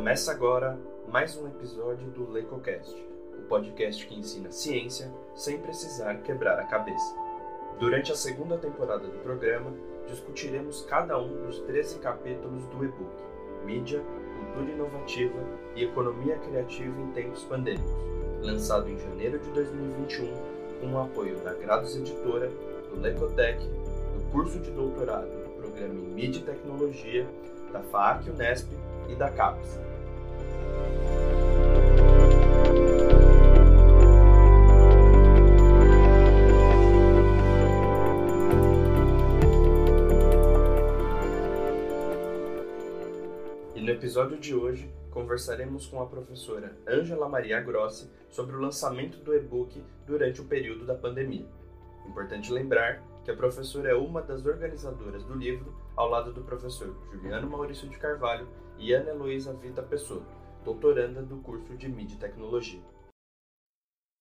Começa agora mais um episódio do LecoCast, o podcast que ensina ciência sem precisar quebrar a cabeça. Durante a segunda temporada do programa, discutiremos cada um dos 13 capítulos do e-book Mídia, Cultura Inovativa e Economia Criativa em Tempos Pandêmicos, lançado em janeiro de 2021 com o apoio da Grados Editora, do Lecotec, do curso de doutorado do programa em Mídia e Tecnologia, da FAAC Unesp e da CAPES. Episódio de hoje conversaremos com a professora Ângela Maria Grossi sobre o lançamento do e-book durante o período da pandemia. Importante lembrar que a professora é uma das organizadoras do livro, ao lado do professor Juliano Maurício de Carvalho e Ana Heloísa Vita Pessoa, doutoranda do curso de Mídia e Tecnologia.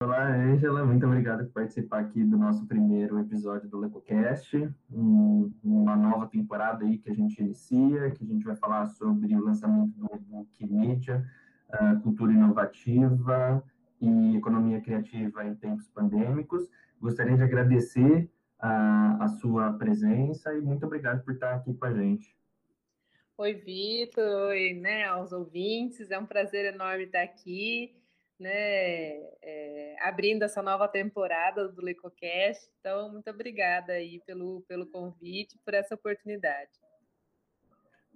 Olá, Ângela, muito obrigado por participar aqui do nosso primeiro episódio do LecoCast, um, uma nova temporada aí que a gente inicia, que a gente vai falar sobre o lançamento do e-book Mídia, uh, Cultura Inovativa e Economia Criativa em Tempos Pandêmicos. Gostaria de agradecer a, a sua presença e muito obrigado por estar aqui com a gente. Oi, Vitor, oi, né, aos ouvintes, é um prazer enorme estar aqui, né, é, abrindo essa nova temporada do LecoCast, então, muito obrigada aí pelo, pelo convite, por essa oportunidade.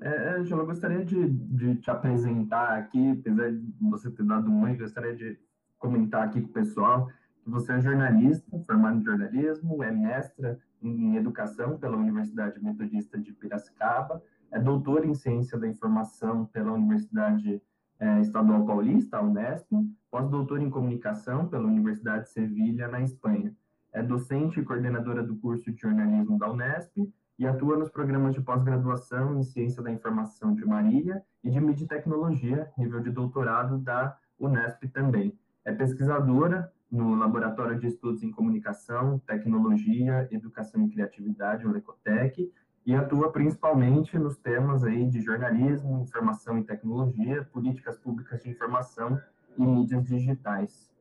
É, Angela, eu gostaria de, de te apresentar aqui, apesar de você ter dado muito, gostaria de comentar aqui com o pessoal, você é jornalista, formado em jornalismo, é mestra em educação pela Universidade Metodista de Piracicaba, é doutor em ciência da informação pela Universidade é, Estadual Paulista, a Unesp, pós-doutor em comunicação pela Universidade de Sevilha, na Espanha. É docente e coordenadora do curso de jornalismo da Unesp e atua nos programas de pós-graduação em ciência da informação de Marília e de mídia e tecnologia, nível de doutorado da Unesp também. É pesquisadora no Laboratório de Estudos em Comunicação, Tecnologia, Educação e Criatividade, o Lecotec, e atua principalmente nos temas aí de jornalismo, informação e tecnologia, políticas públicas de informação e mídias digitais.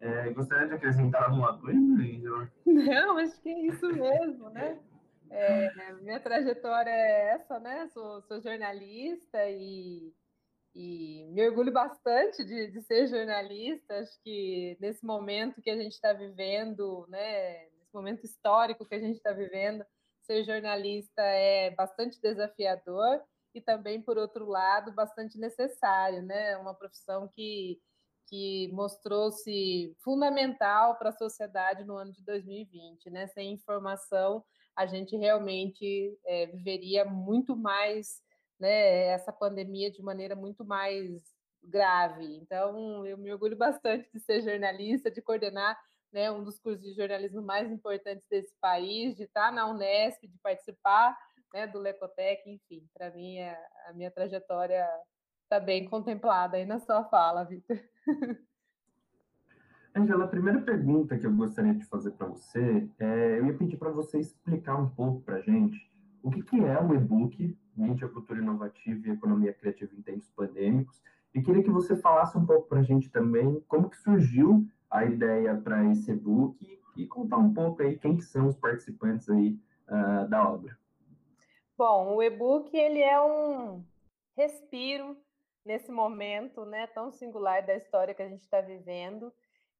É, gostaria de acrescentar alguma coisa, Angela? Não, acho que é isso mesmo, né? É, minha trajetória é essa, né? Sou, sou jornalista e e me orgulho bastante de, de, ser jornalista. Acho que nesse momento que a gente está vivendo, né, nesse momento histórico que a gente está vivendo, ser jornalista é bastante desafiador e também, por outro lado, bastante necessário, né? Uma profissão que, que mostrou-se fundamental para a sociedade no ano de 2020, né? Sem informação, a gente realmente é, viveria muito mais né, essa pandemia de maneira muito mais grave. Então, eu me orgulho bastante de ser jornalista, de coordenar né, um dos cursos de jornalismo mais importantes desse país, de estar na Unesp, de participar né, do Lecotec, enfim, para mim a, a, minha trajetória está bem contemplada aí na sua fala, Vitor. Angela, a primeira pergunta que eu gostaria de fazer para você é, eu ia pedir para você explicar um pouco para a gente o que, que é o e-book Mídia, Cultura Inovativa e Economia Criativa em Tempos Pandêmicos. E queria que você falasse um pouco para a gente também como que surgiu a ideia para esse e-book e contar um pouco aí quem são os participantes aí uh, da obra. Bom, o e-book ele é um respiro nesse momento, né, tão singular da história que a gente está vivendo.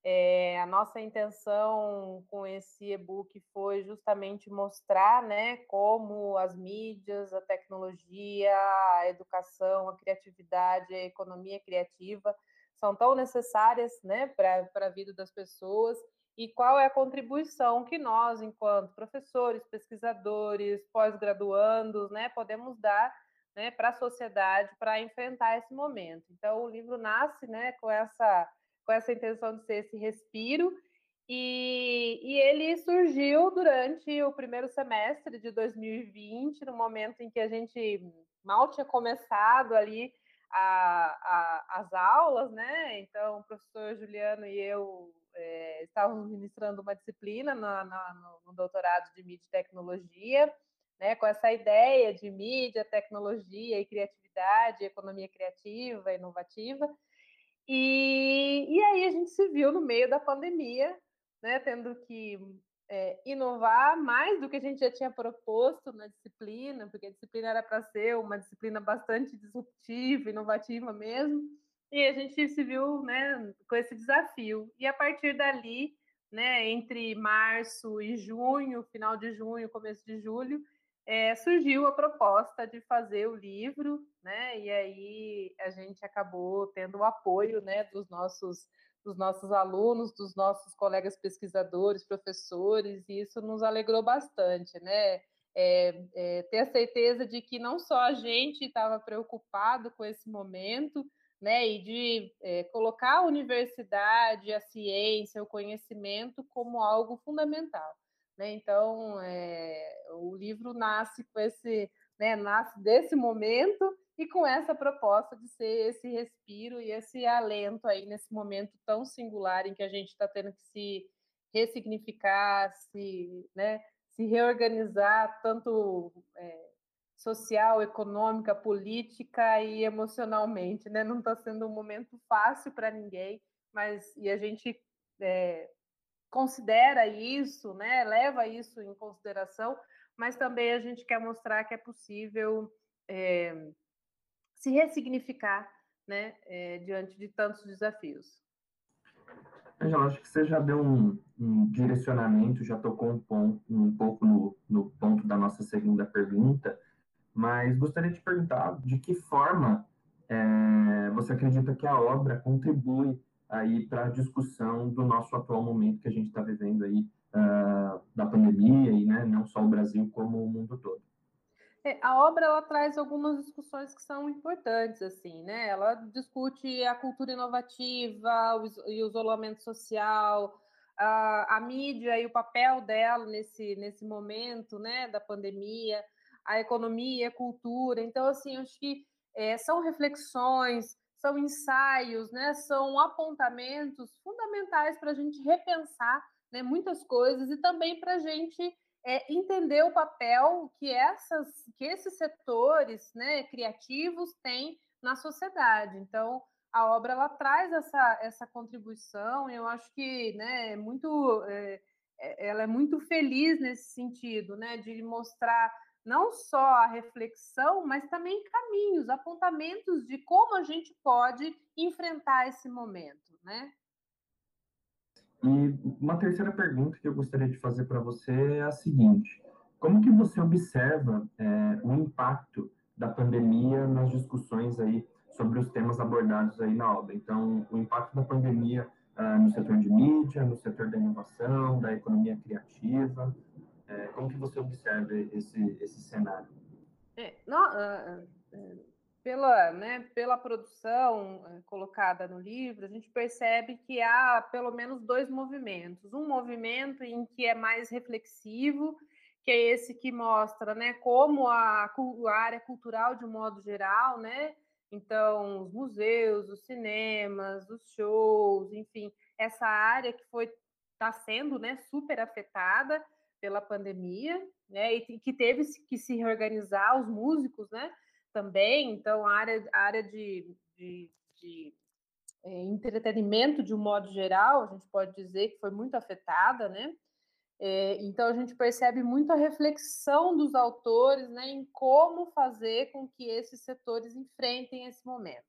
É, a nossa intenção com esse e-book foi justamente mostrar né, como as mídias, a tecnologia, a educação, a criatividade, a economia criativa são tão necessárias né, para a vida das pessoas e qual é a contribuição que nós, enquanto professores, pesquisadores, pós-graduandos, né, podemos dar né, para a sociedade para enfrentar esse momento. Então, o livro nasce né, com essa com essa intenção de ser esse respiro. E, e, ele surgiu durante o primeiro semestre de 2020, no momento em que a gente mal tinha começado ali a, a, as aulas, né? Então, o professor Juliano e eu é, estávamos ministrando uma disciplina na, na, no, no doutorado de mídia e tecnologia, né, com essa ideia de mídia, tecnologia e criatividade, economia criativa, inovativa. E, e aí a gente se viu no meio da pandemia, né, tendo que é, inovar mais do que a gente já tinha proposto na disciplina, porque a disciplina era para ser uma disciplina bastante disruptiva, inovativa mesmo, e a gente se viu né, com esse desafio. E a partir dali, né, entre março e junho, final de junho, começo de julho, é, surgiu a proposta de fazer o livro, né? E aí a gente acabou tendo o apoio, né, dos nossos dos nossos alunos, dos nossos colegas pesquisadores, professores, e isso nos alegrou bastante, né? É, é, ter a certeza de que não só a gente estava preocupado com esse momento, né, e de é, colocar a universidade, a ciência, o conhecimento como algo fundamental. Né? Então, é, o livro nasce com esse, né, nasce desse momento e com essa proposta de ser esse respiro e esse alento aí nesse momento tão singular em que a gente está tendo que se ressignificar, se, né, se reorganizar tanto é, social, econômica, política e emocionalmente, né? Não está sendo um momento fácil para ninguém, mas e a gente é, considera isso, né? Leva isso em consideração, mas também a gente quer mostrar que é possível é, se ressignificar, né? É, diante de tantos desafios. Angela, acho que você já deu um, um direcionamento, já tocou um, ponto, um pouco no, no ponto da nossa segunda pergunta, mas gostaria de perguntar de que forma é, você acredita que a obra contribui aí para a discussão do nosso atual momento que a gente está vivendo aí uh, da pandemia e né, não só o Brasil como o mundo todo. É, a obra ela traz algumas discussões que são importantes assim, né? Ela discute a cultura inovativa, o isolamento social, a, a mídia e o papel dela nesse nesse momento, né, da pandemia a economia, a cultura. Então, assim, acho que é, são reflexões, são ensaios, né, são apontamentos fundamentais para a gente repensar né, muitas coisas e também para a gente é, entender o papel que, essas, que esses setores né, criativos têm na sociedade. Então, a obra ela traz essa, essa contribuição, e eu acho que né, é muito, é, ela é muito feliz nesse sentido, né, de mostrar não só a reflexão, mas também caminhos, apontamentos de como a gente pode enfrentar esse momento, né? E uma terceira pergunta que eu gostaria de fazer para você é a seguinte: como que você observa é, o impacto da pandemia nas discussões aí sobre os temas abordados aí na obra? Então, o impacto da pandemia uh, no setor de mídia, no setor da inovação, da economia criativa, é, como que você observa esse, esse cenário? É, não, uh, uh, pela, né, pela produção uh, colocada no livro, a gente percebe que há pelo menos dois movimentos. Um movimento em que é mais reflexivo, que é esse que mostra né, como a, a área cultural, de um modo geral, né, então, os museus, os cinemas, os shows, enfim, essa área que foi está sendo né, super afetada, pela pandemia, né? E que teve que se reorganizar os músicos, né? Também, então a área, a área de, de, de é, entretenimento de um modo geral, a gente pode dizer que foi muito afetada, né? É, então a gente percebe muito a reflexão dos autores, né, em como fazer com que esses setores enfrentem esse momento.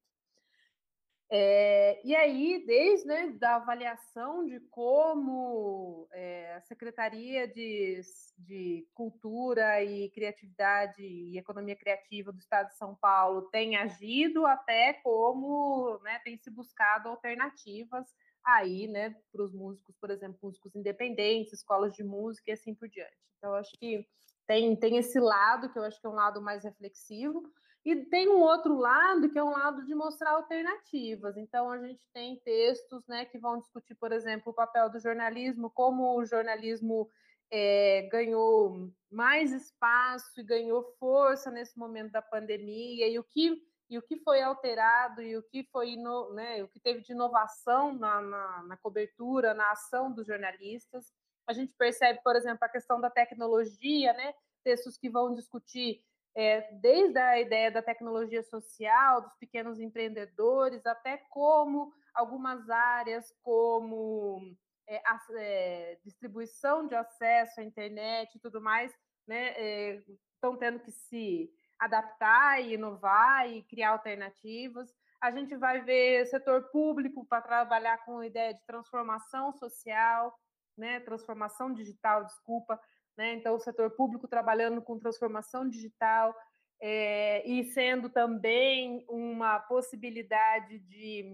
É, e aí, desde né, da avaliação de como é, a Secretaria de, de Cultura e Criatividade e Economia Criativa do Estado de São Paulo tem agido, até como né, tem se buscado alternativas aí, né, para os músicos, por exemplo, músicos independentes, escolas de música e assim por diante. Então, acho que tem, tem esse lado, que eu acho que é um lado mais reflexivo, e tem um outro lado, que é um lado de mostrar alternativas. Então, a gente tem textos né, que vão discutir, por exemplo, o papel do jornalismo, como o jornalismo é, ganhou mais espaço e ganhou força nesse momento da pandemia, e o que, e o que foi alterado e o que foi né, o que teve de inovação na, na, na cobertura, na ação dos jornalistas. A gente percebe, por exemplo, a questão da tecnologia, né? textos que vão discutir é, desde a ideia da tecnologia social, dos pequenos empreendedores, até como algumas áreas, como é, a, é, distribuição de acesso à internet e tudo mais, né, estão é, tendo que se adaptar e inovar e criar alternativas. A gente vai ver setor público para trabalhar com a ideia de transformação social, né, transformação digital, desculpa, né? Então, o setor público trabalhando com transformação digital é, e sendo também uma possibilidade de,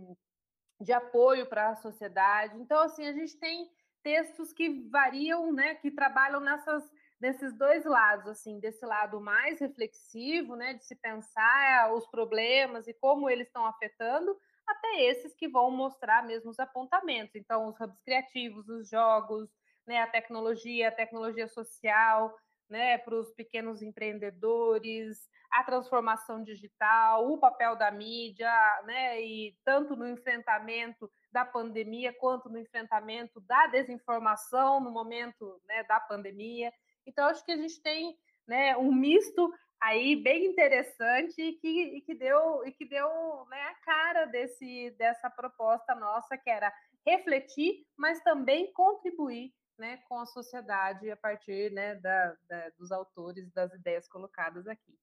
de apoio para a sociedade. Então, assim, a gente tem textos que variam, né, que trabalham nessas nesses dois lados, assim, desse lado mais reflexivo, né, de se pensar os problemas e como eles estão afetando, até esses que vão mostrar mesmo os apontamentos. Então, os hubs criativos, os jogos, né, a tecnologia, a tecnologia social, né, para os pequenos empreendedores, a transformação digital, o papel da mídia, né, e tanto no enfrentamento da pandemia quanto no enfrentamento da desinformação no momento né, da pandemia. Então, acho que a gente tem né, um misto aí bem interessante e que, e que deu, e que deu né, a cara desse, dessa proposta nossa, que era refletir, mas também contribuir né, com a sociedade a partir né, da, da, dos autores, das ideias colocadas aqui.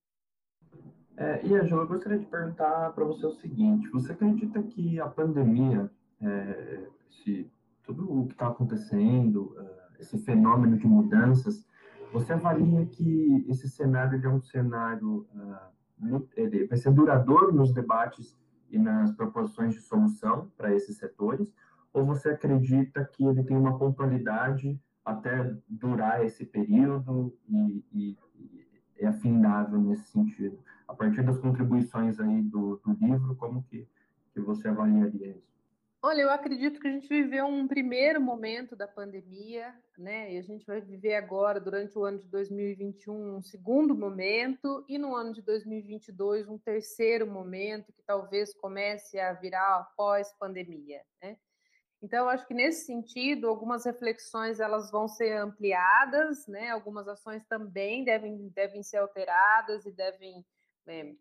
É, e, Angela, eu gostaria de perguntar para você o seguinte: você acredita que a pandemia, é, esse, tudo o que está acontecendo, é, esse fenômeno de mudanças, você avalia que esse cenário é um cenário, ele vai ser duradouro nos debates e nas proposições de solução para esses setores? Ou você acredita que ele tem uma pontualidade até durar esse período e, e, e é afindável nesse sentido? A partir das contribuições aí do, do livro, como que, que você avaliaria isso? Olha, eu acredito que a gente viveu um primeiro momento da pandemia, né? E a gente vai viver agora, durante o ano de 2021, um segundo momento, e no ano de 2022, um terceiro momento, que talvez comece a virar após pandemia, né? Então, eu acho que nesse sentido, algumas reflexões elas vão ser ampliadas, né? Algumas ações também devem, devem ser alteradas e devem é,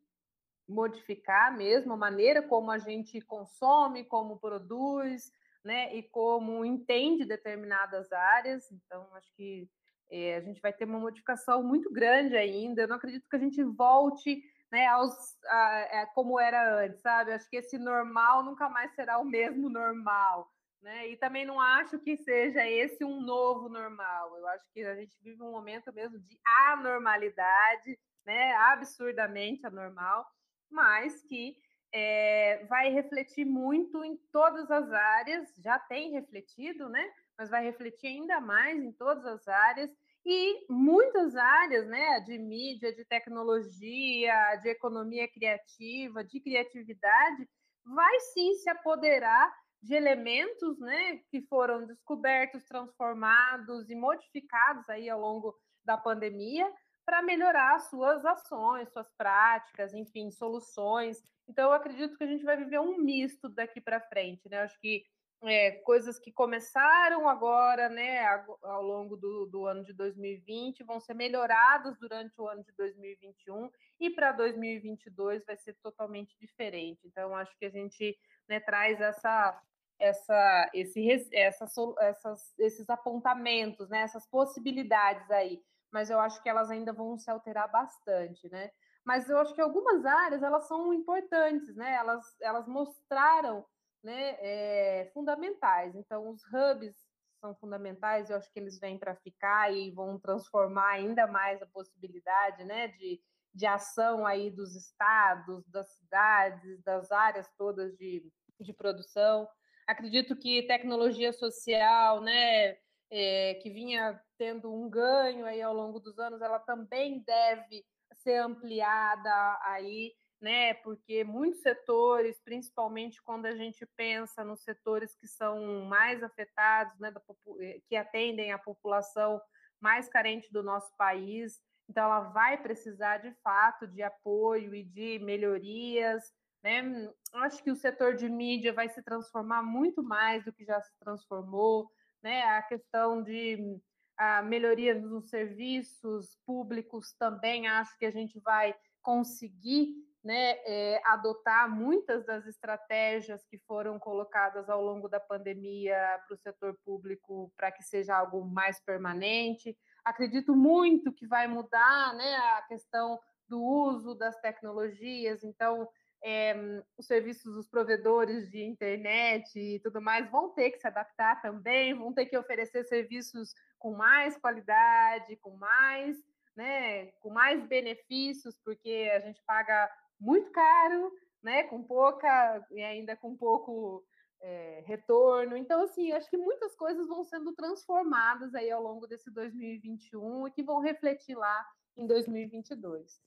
modificar mesmo a maneira como a gente consome, como produz, né, e como entende determinadas áreas. Então, acho que é, a gente vai ter uma modificação muito grande ainda. Eu não acredito que a gente volte né, aos, a, a, é, como era antes, sabe? Acho que esse normal nunca mais será o mesmo normal. Né? E também não acho que seja esse um novo normal. Eu acho que a gente vive um momento mesmo de anormalidade, né? absurdamente anormal mas que é, vai refletir muito em todas as áreas, já tem refletido, né? Mas vai refletir ainda mais em todas as áreas e muitas áreas, né? De mídia, de tecnologia, de economia criativa, de criatividade, vai sim se apoderar de elementos, né? Que foram descobertos, transformados e modificados aí ao longo da pandemia para melhorar suas ações, suas práticas, enfim, soluções. Então, eu acredito que a gente vai viver um misto daqui para frente, né? Acho que é, coisas que começaram agora, né, ao longo do, do, ano de 2020, vão ser melhoradas durante o ano de 2021 e para 2022 vai ser totalmente diferente. Então, acho que a gente né, traz essa, essa, esse, essa, essas, esses apontamentos, né, essas possibilidades aí mas eu acho que elas ainda vão se alterar bastante, né? Mas eu acho que algumas áreas elas são importantes, né? Elas, elas mostraram né, é, fundamentais. Então, os hubs são fundamentais, eu acho que eles vêm para ficar e vão transformar ainda mais a possibilidade né, de, de ação aí dos estados, das cidades, das áreas todas de, de produção. Acredito que tecnologia social, né, é, que vinha tendo um ganho aí ao longo dos anos, ela também deve ser ampliada aí, né? Porque muitos setores, principalmente quando a gente pensa nos setores que são mais afetados, né, da, eh, que atendem a população mais carente do nosso país, então ela vai precisar de fato de apoio e de melhorias, né? Acho que o setor de mídia vai se transformar muito mais do que já se transformou, né? A questão de a melhoria dos serviços públicos também acho que a gente vai conseguir né, é, adotar muitas das estratégias que foram colocadas ao longo da pandemia para o setor público para que seja algo mais permanente. Acredito muito que vai mudar né, a questão do uso das tecnologias, então é, os serviços dos provedores de internet e tudo mais vão ter que se adaptar também, vão ter que oferecer serviços com mais qualidade, com mais, né, com mais benefícios, porque a gente paga muito caro, né, com pouca e ainda com pouco é, retorno. Então, assim, acho que muitas coisas vão sendo transformadas aí ao longo desse 2021 e que vão refletir lá em 2022.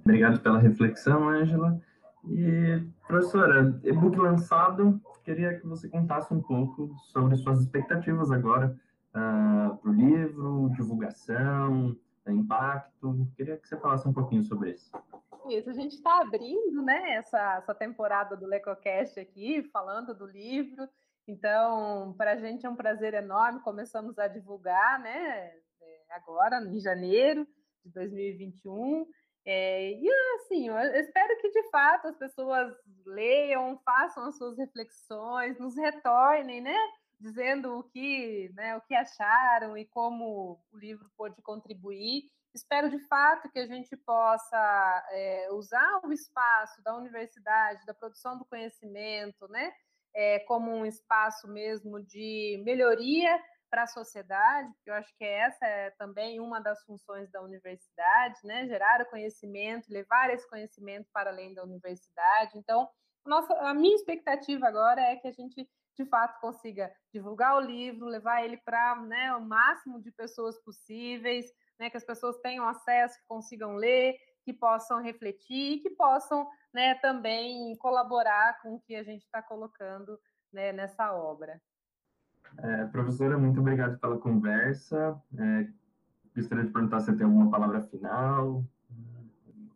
Obrigado pela reflexão, Ângela. E, professora, e-book lançado, queria que você contasse um pouco sobre suas expectativas agora uh, ah, para o livro, divulgação, impacto. Queria que você falasse um pouquinho sobre isso. Isso, a gente está abrindo né, essa, essa temporada do LecoCast aqui, falando do livro. Então, para a gente é um prazer enorme. Começamos a divulgar né, é, agora, em janeiro de 2021. É, e assim, eu espero que de fato as pessoas leiam, façam as suas reflexões, nos retornem, né? Dizendo o que, né, o que acharam e como o livro pode contribuir. Espero de fato que a gente possa é, usar o espaço da universidade, da produção do conhecimento, né? É, como um espaço mesmo de melhoria para a sociedade, porque eu acho que essa é também uma das funções da universidade, né? Gerar o conhecimento, levar esse conhecimento para além da universidade. Então, nossa, a minha expectativa agora é que a gente de fato consiga divulgar o livro, levar ele para né, o máximo de pessoas possíveis, né, que as pessoas tenham acesso, que consigam ler, que possam refletir e que possam né, também colaborar com o que a gente está colocando né, nessa obra. É, professora, muito obrigado pela conversa. É, gostaria de perguntar se tem alguma palavra final.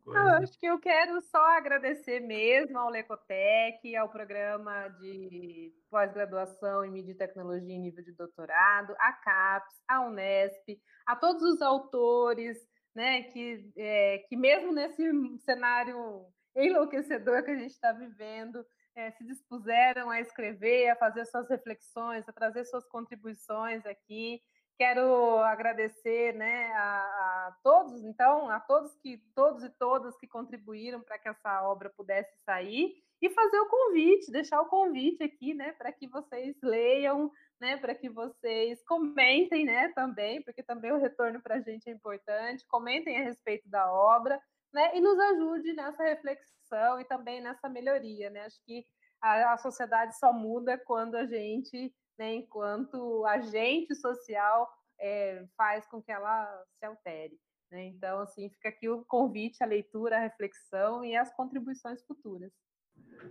Eu acho que eu quero só agradecer mesmo ao Lecotec, ao programa de pós-graduação em mídia e tecnologia em nível de doutorado, à CAPES, à Unesp, a todos os autores, né, que, é, que mesmo nesse cenário enlouquecedor que a gente está vivendo, é, se dispuseram a escrever, a fazer suas reflexões, a trazer suas contribuições aqui. Quero agradecer né, a, a, todos, então, a todos que todos e todas que contribuíram para que essa obra pudesse sair e fazer o convite, deixar o convite aqui, né, para que vocês leiam, né, para que vocês comentem, né, também, porque também o retorno para a gente é importante, comentem a respeito da obra, né, e nos ajude nessa reflexão e também nessa melhoria, né? Acho que a, a sociedade só muda quando a gente, né, enquanto agente social, é, faz com que ela se altere. Né? Então, assim, fica aqui o convite, a leitura, a reflexão e as contribuições futuras.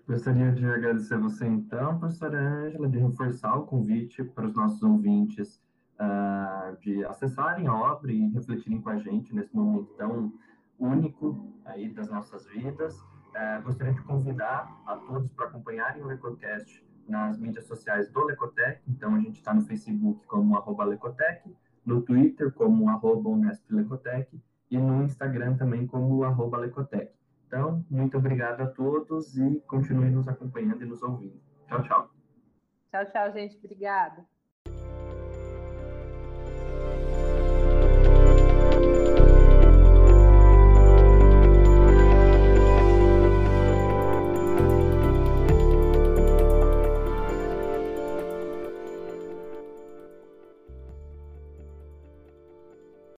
Gostaria de agradecer você, então, professora Ângela, de reforçar o convite para os nossos ouvintes uh, de acessarem a obra e refletirem com a gente nesse momento tão único aí das nossas vidas. Uh, gostaria de convidar a todos para acompanharem o Lecocast nas mídias sociais do Lecotec. Então, a gente está no Facebook como arroba Lecotec, no Twitter como arroba Unesp Lecotec e no Instagram também como arroba Lecotec. Então, muito obrigado a todos e continuem nos acompanhando e nos ouvindo. Tchau, tchau. Tchau, tchau, gente. Obrigada.